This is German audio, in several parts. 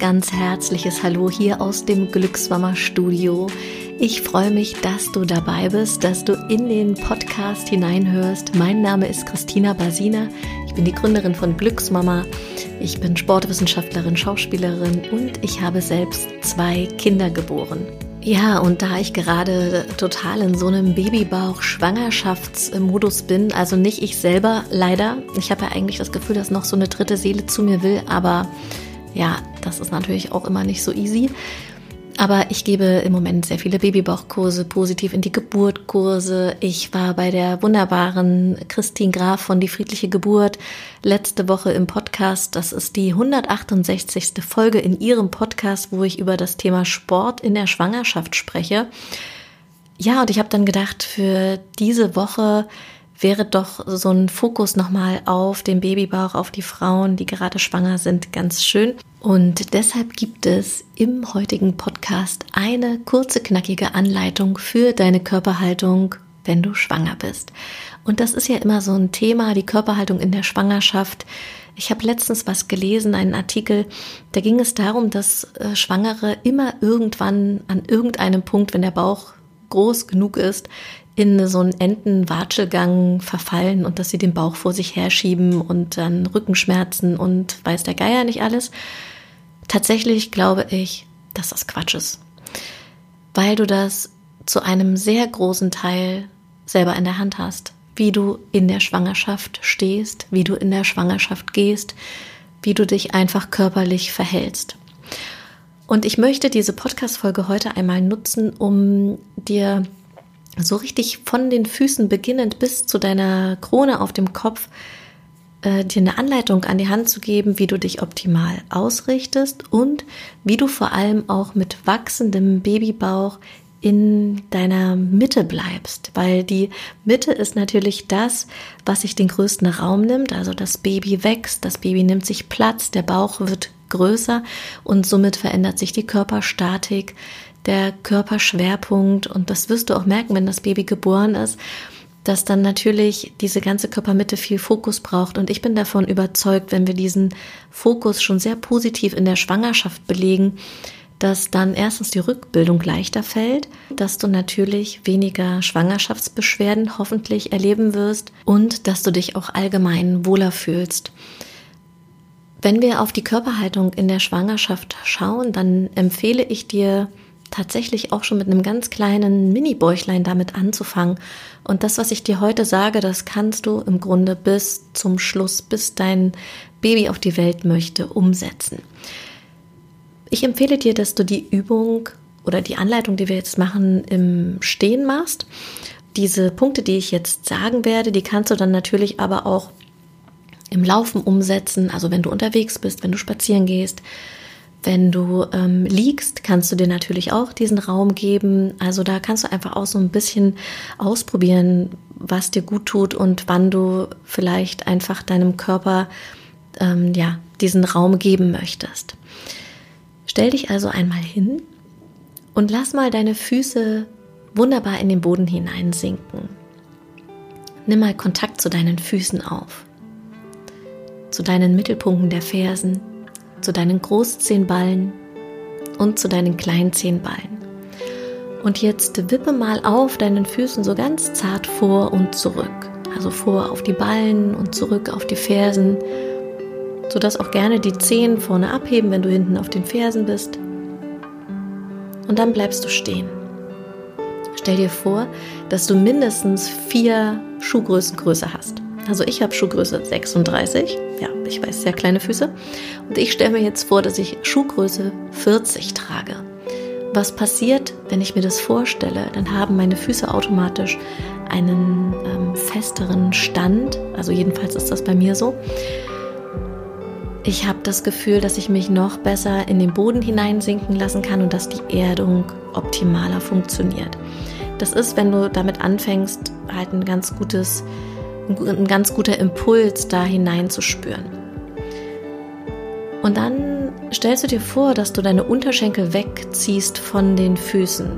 ganz herzliches Hallo hier aus dem Glücksmama Studio. Ich freue mich, dass du dabei bist, dass du in den Podcast hineinhörst. Mein Name ist Christina Basina. Ich bin die Gründerin von Glücksmama. Ich bin Sportwissenschaftlerin, Schauspielerin und ich habe selbst zwei Kinder geboren. Ja, und da ich gerade total in so einem Babybauch-Schwangerschaftsmodus bin, also nicht ich selber, leider. Ich habe ja eigentlich das Gefühl, dass noch so eine dritte Seele zu mir will, aber ja, das ist natürlich auch immer nicht so easy. Aber ich gebe im Moment sehr viele Babybauchkurse, positiv in die Geburtkurse. Ich war bei der wunderbaren Christine Graf von Die friedliche Geburt letzte Woche im Podcast. Das ist die 168. Folge in ihrem Podcast, wo ich über das Thema Sport in der Schwangerschaft spreche. Ja, und ich habe dann gedacht, für diese Woche wäre doch so ein Fokus nochmal auf den Babybauch, auf die Frauen, die gerade schwanger sind, ganz schön. Und deshalb gibt es im heutigen Podcast eine kurze, knackige Anleitung für deine Körperhaltung, wenn du schwanger bist. Und das ist ja immer so ein Thema, die Körperhaltung in der Schwangerschaft. Ich habe letztens was gelesen, einen Artikel, da ging es darum, dass äh, Schwangere immer irgendwann an irgendeinem Punkt, wenn der Bauch groß genug ist, in so einen Entenwatschelgang verfallen und dass sie den Bauch vor sich herschieben und dann Rückenschmerzen und weiß der Geier nicht alles. Tatsächlich glaube ich, dass das Quatsch ist, weil du das zu einem sehr großen Teil selber in der Hand hast, wie du in der Schwangerschaft stehst, wie du in der Schwangerschaft gehst, wie du dich einfach körperlich verhältst. Und ich möchte diese Podcast-Folge heute einmal nutzen, um dir so richtig von den Füßen beginnend bis zu deiner Krone auf dem Kopf äh, dir eine Anleitung an die Hand zu geben, wie du dich optimal ausrichtest und wie du vor allem auch mit wachsendem Babybauch in deiner Mitte bleibst, weil die Mitte ist natürlich das, was sich den größten Raum nimmt. Also das Baby wächst, das Baby nimmt sich Platz, der Bauch wird größer und somit verändert sich die Körperstatik der Körperschwerpunkt und das wirst du auch merken, wenn das Baby geboren ist, dass dann natürlich diese ganze Körpermitte viel Fokus braucht. Und ich bin davon überzeugt, wenn wir diesen Fokus schon sehr positiv in der Schwangerschaft belegen, dass dann erstens die Rückbildung leichter fällt, dass du natürlich weniger Schwangerschaftsbeschwerden hoffentlich erleben wirst und dass du dich auch allgemein wohler fühlst. Wenn wir auf die Körperhaltung in der Schwangerschaft schauen, dann empfehle ich dir tatsächlich auch schon mit einem ganz kleinen Mini-Bäuchlein damit anzufangen. Und das, was ich dir heute sage, das kannst du im Grunde bis zum Schluss, bis dein Baby auf die Welt möchte, umsetzen. Ich empfehle dir, dass du die Übung oder die Anleitung, die wir jetzt machen, im Stehen machst. Diese Punkte, die ich jetzt sagen werde, die kannst du dann natürlich aber auch im Laufen umsetzen. Also wenn du unterwegs bist, wenn du spazieren gehst, wenn du ähm, liegst, kannst du dir natürlich auch diesen Raum geben. Also da kannst du einfach auch so ein bisschen ausprobieren, was dir gut tut und wann du vielleicht einfach deinem Körper ähm, ja diesen Raum geben möchtest. Stell dich also einmal hin und lass mal deine Füße wunderbar in den Boden hineinsinken. Nimm mal Kontakt zu deinen Füßen auf, zu deinen Mittelpunkten der Fersen zu deinen Großzehenballen und zu deinen Kleinzehenballen. Und jetzt wippe mal auf deinen Füßen so ganz zart vor und zurück. Also vor auf die Ballen und zurück auf die Fersen, sodass auch gerne die Zehen vorne abheben, wenn du hinten auf den Fersen bist. Und dann bleibst du stehen. Stell dir vor, dass du mindestens vier Schuhgrößen größer hast. Also ich habe Schuhgröße 36, ja, ich weiß, sehr kleine Füße. Und ich stelle mir jetzt vor, dass ich Schuhgröße 40 trage. Was passiert, wenn ich mir das vorstelle? Dann haben meine Füße automatisch einen ähm, festeren Stand. Also jedenfalls ist das bei mir so. Ich habe das Gefühl, dass ich mich noch besser in den Boden hineinsinken lassen kann und dass die Erdung optimaler funktioniert. Das ist, wenn du damit anfängst, halt ein ganz gutes ein ganz guter Impuls, da hineinzuspüren. Und dann stellst du dir vor, dass du deine Unterschenkel wegziehst von den Füßen.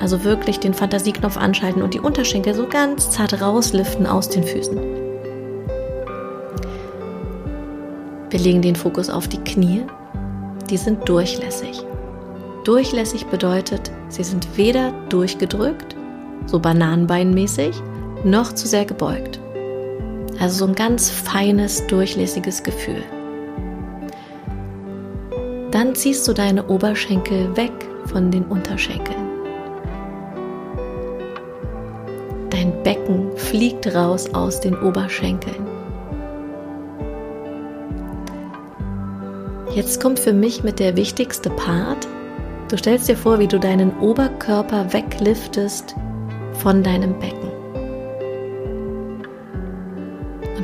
Also wirklich den Fantasieknopf anschalten und die Unterschenkel so ganz zart rausliften aus den Füßen. Wir legen den Fokus auf die Knie. die sind durchlässig. Durchlässig bedeutet, sie sind weder durchgedrückt, so bananenbeinmäßig, noch zu sehr gebeugt. Also so ein ganz feines, durchlässiges Gefühl. Dann ziehst du deine Oberschenkel weg von den Unterschenkeln. Dein Becken fliegt raus aus den Oberschenkeln. Jetzt kommt für mich mit der wichtigste Part. Du stellst dir vor, wie du deinen Oberkörper wegliftest von deinem Becken.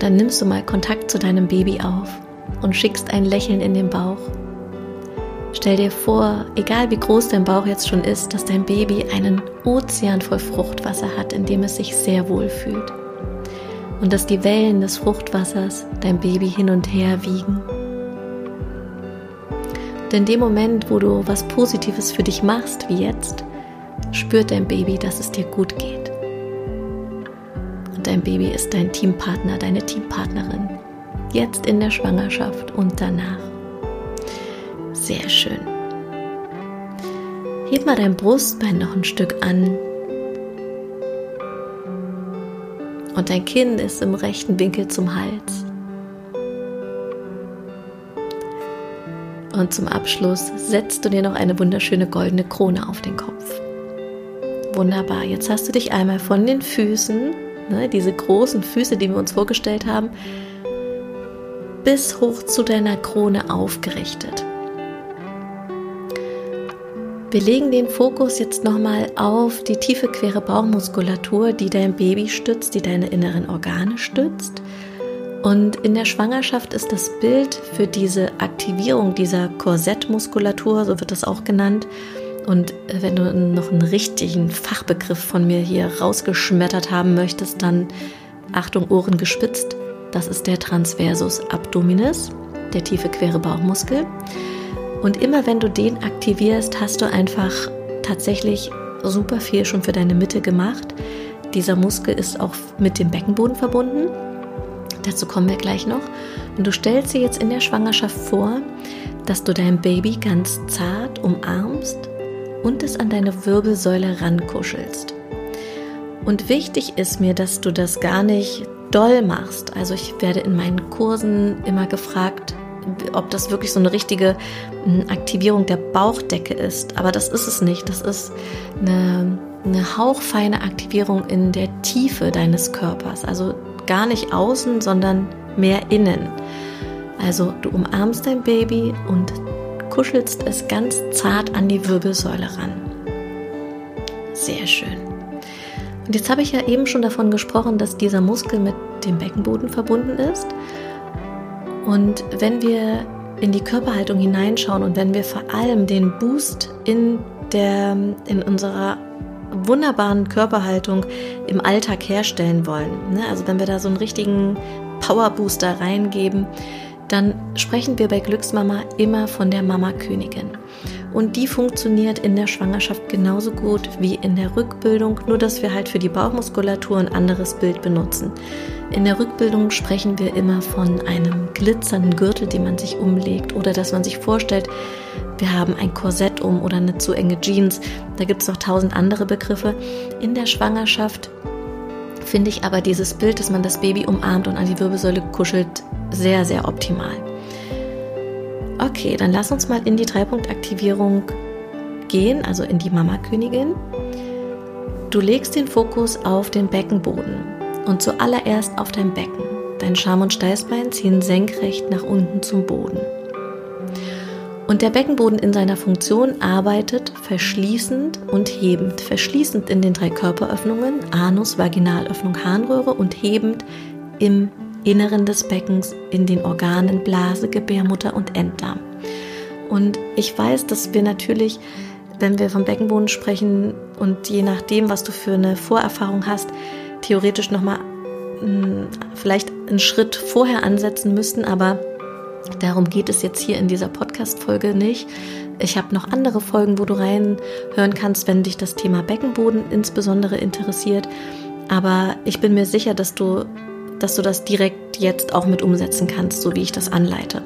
Und dann nimmst du mal Kontakt zu deinem Baby auf und schickst ein Lächeln in den Bauch. Stell dir vor, egal wie groß dein Bauch jetzt schon ist, dass dein Baby einen Ozean voll Fruchtwasser hat, in dem es sich sehr wohl fühlt. Und dass die Wellen des Fruchtwassers dein Baby hin und her wiegen denn in dem Moment, wo du was Positives für dich machst, wie jetzt, spürt dein Baby, dass es dir gut geht. Und dein Baby ist dein Teampartner, deine Teampartnerin. Jetzt in der Schwangerschaft und danach. Sehr schön. Heb mal dein Brustbein noch ein Stück an. Und dein Kinn ist im rechten Winkel zum Hals. Und zum Abschluss setzt du dir noch eine wunderschöne goldene Krone auf den Kopf. Wunderbar, jetzt hast du dich einmal von den Füßen, ne, diese großen Füße, die wir uns vorgestellt haben, bis hoch zu deiner Krone aufgerichtet. Wir legen den Fokus jetzt nochmal auf die tiefe quere Bauchmuskulatur, die dein Baby stützt, die deine inneren Organe stützt und in der Schwangerschaft ist das Bild für diese Aktivierung dieser Korsettmuskulatur, so wird das auch genannt. Und wenn du noch einen richtigen Fachbegriff von mir hier rausgeschmettert haben möchtest, dann Achtung, Ohren gespitzt. Das ist der Transversus Abdominis, der tiefe quere Bauchmuskel. Und immer wenn du den aktivierst, hast du einfach tatsächlich super viel schon für deine Mitte gemacht. Dieser Muskel ist auch mit dem Beckenboden verbunden. Dazu kommen wir gleich noch. Und du stellst dir jetzt in der Schwangerschaft vor, dass du dein Baby ganz zart umarmst und es an deine Wirbelsäule rankuschelst. Und wichtig ist mir, dass du das gar nicht doll machst. Also ich werde in meinen Kursen immer gefragt, ob das wirklich so eine richtige Aktivierung der Bauchdecke ist. Aber das ist es nicht. Das ist eine, eine hauchfeine Aktivierung in der Tiefe deines Körpers. Also gar nicht außen, sondern mehr innen. Also du umarmst dein Baby und kuschelst es ganz zart an die Wirbelsäule ran. Sehr schön. Und jetzt habe ich ja eben schon davon gesprochen, dass dieser Muskel mit dem Beckenboden verbunden ist. Und wenn wir in die Körperhaltung hineinschauen und wenn wir vor allem den Boost in, der, in unserer wunderbaren Körperhaltung im Alltag herstellen wollen, ne? also wenn wir da so einen richtigen Powerbooster reingeben, dann sprechen wir bei Glücksmama immer von der Mama-Königin. Und die funktioniert in der Schwangerschaft genauso gut wie in der Rückbildung, nur dass wir halt für die Bauchmuskulatur ein anderes Bild benutzen. In der Rückbildung sprechen wir immer von einem glitzernden Gürtel, den man sich umlegt oder dass man sich vorstellt, wir haben ein Korsett um oder eine zu enge Jeans. Da gibt es noch tausend andere Begriffe. In der Schwangerschaft finde ich aber dieses Bild, dass man das Baby umarmt und an die Wirbelsäule kuschelt, sehr, sehr optimal. Okay, dann lass uns mal in die Dreipunktaktivierung gehen, also in die Mama-Königin. Du legst den Fokus auf den Beckenboden und zuallererst auf dein Becken. Dein Scham- und Steißbein ziehen senkrecht nach unten zum Boden. Und der Beckenboden in seiner Funktion arbeitet verschließend und hebend. Verschließend in den drei Körperöffnungen, Anus, Vaginalöffnung, Harnröhre und hebend im Inneren des Beckens in den Organen Blase, Gebärmutter und Enddarm. Und ich weiß, dass wir natürlich, wenn wir vom Beckenboden sprechen und je nachdem, was du für eine Vorerfahrung hast, theoretisch nochmal hm, vielleicht einen Schritt vorher ansetzen müssten, aber darum geht es jetzt hier in dieser Podcast-Folge nicht. Ich habe noch andere Folgen, wo du reinhören kannst, wenn dich das Thema Beckenboden insbesondere interessiert. Aber ich bin mir sicher, dass du, dass du das direkt jetzt auch mit umsetzen kannst, so wie ich das anleite.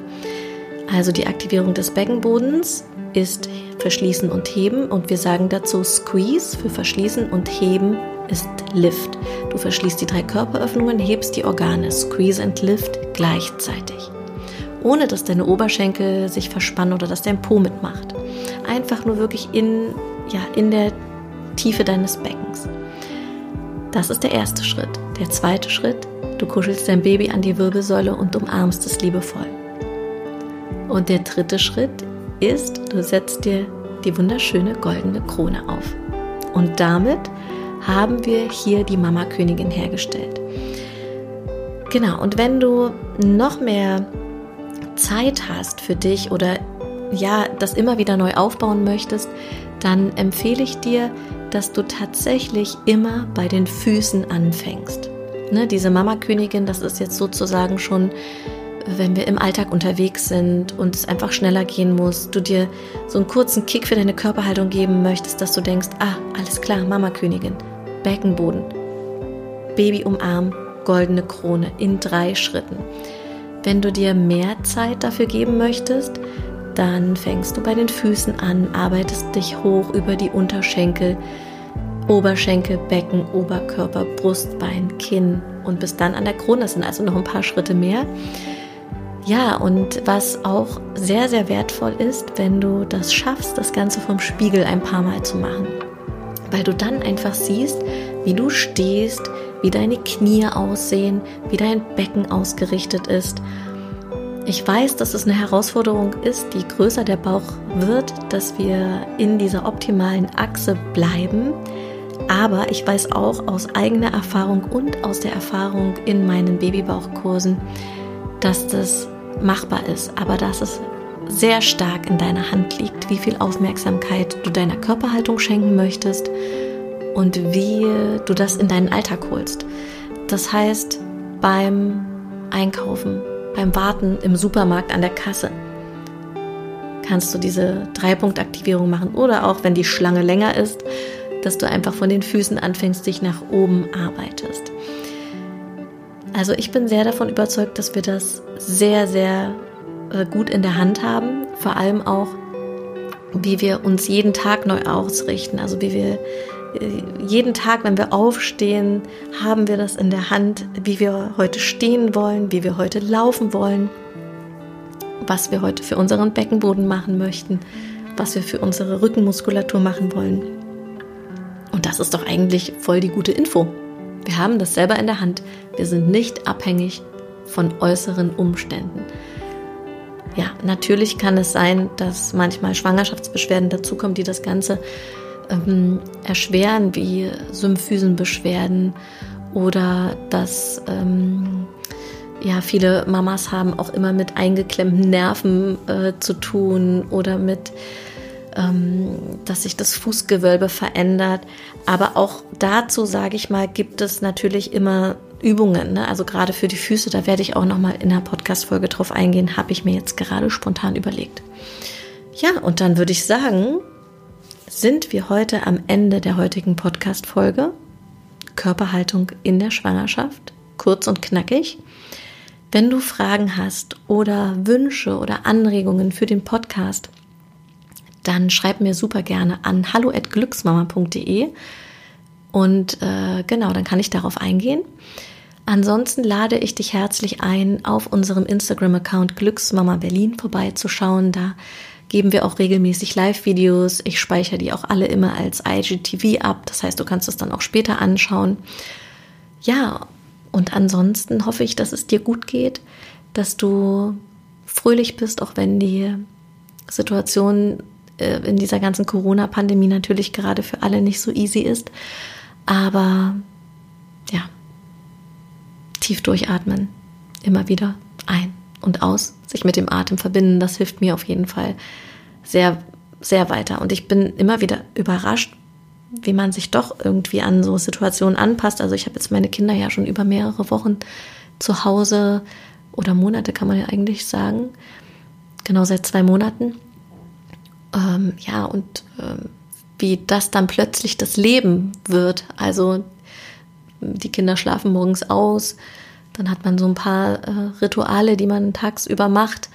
Also die Aktivierung des Beckenbodens ist Verschließen und Heben und wir sagen dazu Squeeze für Verschließen und Heben ist Lift. Du verschließt die drei Körperöffnungen, hebst die Organe, Squeeze and Lift gleichzeitig. Ohne dass deine Oberschenkel sich verspannen oder dass dein Po mitmacht. Einfach nur wirklich in, ja, in der Tiefe deines Beckens. Das ist der erste Schritt. Der zweite Schritt, du kuschelst dein Baby an die Wirbelsäule und umarmst es liebevoll. Und der dritte Schritt ist, du setzt dir die wunderschöne goldene Krone auf. Und damit haben wir hier die Mama Königin hergestellt. Genau, und wenn du noch mehr Zeit hast für dich oder ja, das immer wieder neu aufbauen möchtest, dann empfehle ich dir, dass du tatsächlich immer bei den Füßen anfängst. Ne, diese Mama Königin, das ist jetzt sozusagen schon wenn wir im Alltag unterwegs sind und es einfach schneller gehen muss, du dir so einen kurzen Kick für deine Körperhaltung geben möchtest, dass du denkst, ah, alles klar, Mama Königin, Beckenboden, Baby umarm, goldene Krone in drei Schritten. Wenn du dir mehr Zeit dafür geben möchtest, dann fängst du bei den Füßen an, arbeitest dich hoch über die Unterschenkel, Oberschenkel, Becken, Oberkörper, Brustbein, Kinn und bis dann an der Krone. Das sind also noch ein paar Schritte mehr. Ja, und was auch sehr, sehr wertvoll ist, wenn du das schaffst, das Ganze vom Spiegel ein paar Mal zu machen. Weil du dann einfach siehst, wie du stehst, wie deine Knie aussehen, wie dein Becken ausgerichtet ist. Ich weiß, dass es eine Herausforderung ist, je größer der Bauch wird, dass wir in dieser optimalen Achse bleiben. Aber ich weiß auch aus eigener Erfahrung und aus der Erfahrung in meinen Babybauchkursen, dass das machbar ist, aber dass es sehr stark in deiner Hand liegt, wie viel Aufmerksamkeit du deiner Körperhaltung schenken möchtest und wie du das in deinen Alltag holst. Das heißt, beim Einkaufen, beim Warten im Supermarkt an der Kasse kannst du diese Dreipunktaktivierung machen oder auch wenn die Schlange länger ist, dass du einfach von den Füßen anfängst, dich nach oben arbeitest. Also ich bin sehr davon überzeugt, dass wir das sehr, sehr äh, gut in der Hand haben. Vor allem auch, wie wir uns jeden Tag neu ausrichten. Also wie wir äh, jeden Tag, wenn wir aufstehen, haben wir das in der Hand, wie wir heute stehen wollen, wie wir heute laufen wollen, was wir heute für unseren Beckenboden machen möchten, was wir für unsere Rückenmuskulatur machen wollen. Das ist doch eigentlich voll die gute Info. Wir haben das selber in der Hand. Wir sind nicht abhängig von äußeren Umständen. Ja, natürlich kann es sein, dass manchmal Schwangerschaftsbeschwerden dazukommen, die das Ganze ähm, erschweren, wie Symphysenbeschwerden oder dass ähm, ja, viele Mamas haben auch immer mit eingeklemmten Nerven äh, zu tun oder mit dass sich das Fußgewölbe verändert. Aber auch dazu, sage ich mal, gibt es natürlich immer Übungen. Ne? Also gerade für die Füße, da werde ich auch noch mal in einer Podcast-Folge drauf eingehen, habe ich mir jetzt gerade spontan überlegt. Ja, und dann würde ich sagen, sind wir heute am Ende der heutigen Podcast-Folge. Körperhaltung in der Schwangerschaft, kurz und knackig. Wenn du Fragen hast oder Wünsche oder Anregungen für den Podcast, dann schreib mir super gerne an hallo@glücksmama.de und äh, genau, dann kann ich darauf eingehen. Ansonsten lade ich dich herzlich ein, auf unserem Instagram-Account Glücksmama Berlin vorbeizuschauen. Da geben wir auch regelmäßig Live-Videos. Ich speichere die auch alle immer als IGTV ab. Das heißt, du kannst es dann auch später anschauen. Ja, und ansonsten hoffe ich, dass es dir gut geht, dass du fröhlich bist, auch wenn die Situation äh, in dieser ganzen Corona-Pandemie natürlich gerade für alle nicht so easy ist. Aber ja, tief durchatmen, immer wieder ein und aus, sich mit dem Atem verbinden, das hilft mir auf jeden Fall sehr, sehr weiter. Und ich bin immer wieder überrascht, wie man sich doch irgendwie an so Situationen anpasst. Also ich habe jetzt meine Kinder ja schon über mehrere Wochen zu Hause oder Monate kann man ja eigentlich sagen. Genau seit zwei Monaten. Ähm, ja, und ähm, wie das dann plötzlich das Leben wird. Also die Kinder schlafen morgens aus, dann hat man so ein paar äh, Rituale, die man tagsüber macht.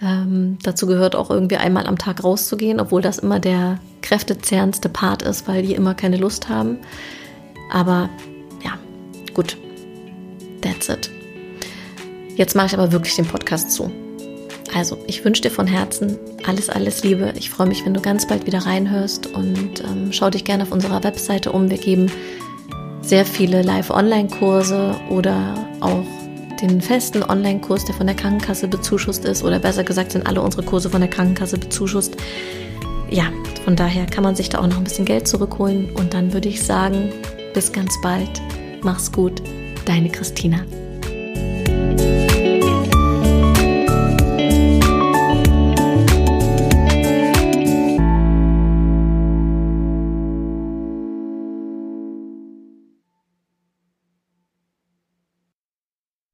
Ähm, dazu gehört auch irgendwie einmal am Tag rauszugehen, obwohl das immer der kräftezehrendste Part ist, weil die immer keine Lust haben. Aber ja, gut. That's it. Jetzt mache ich aber wirklich den Podcast zu. Also, ich wünsche dir von Herzen alles, alles Liebe. Ich freue mich, wenn du ganz bald wieder reinhörst und ähm, schau dich gerne auf unserer Webseite um. Wir geben sehr viele Live-Online-Kurse oder auch den festen Online-Kurs, der von der Krankenkasse bezuschusst ist, oder besser gesagt sind alle unsere Kurse von der Krankenkasse bezuschusst. Ja, von daher kann man sich da auch noch ein bisschen Geld zurückholen. Und dann würde ich sagen, bis ganz bald. Mach's gut, deine Christina.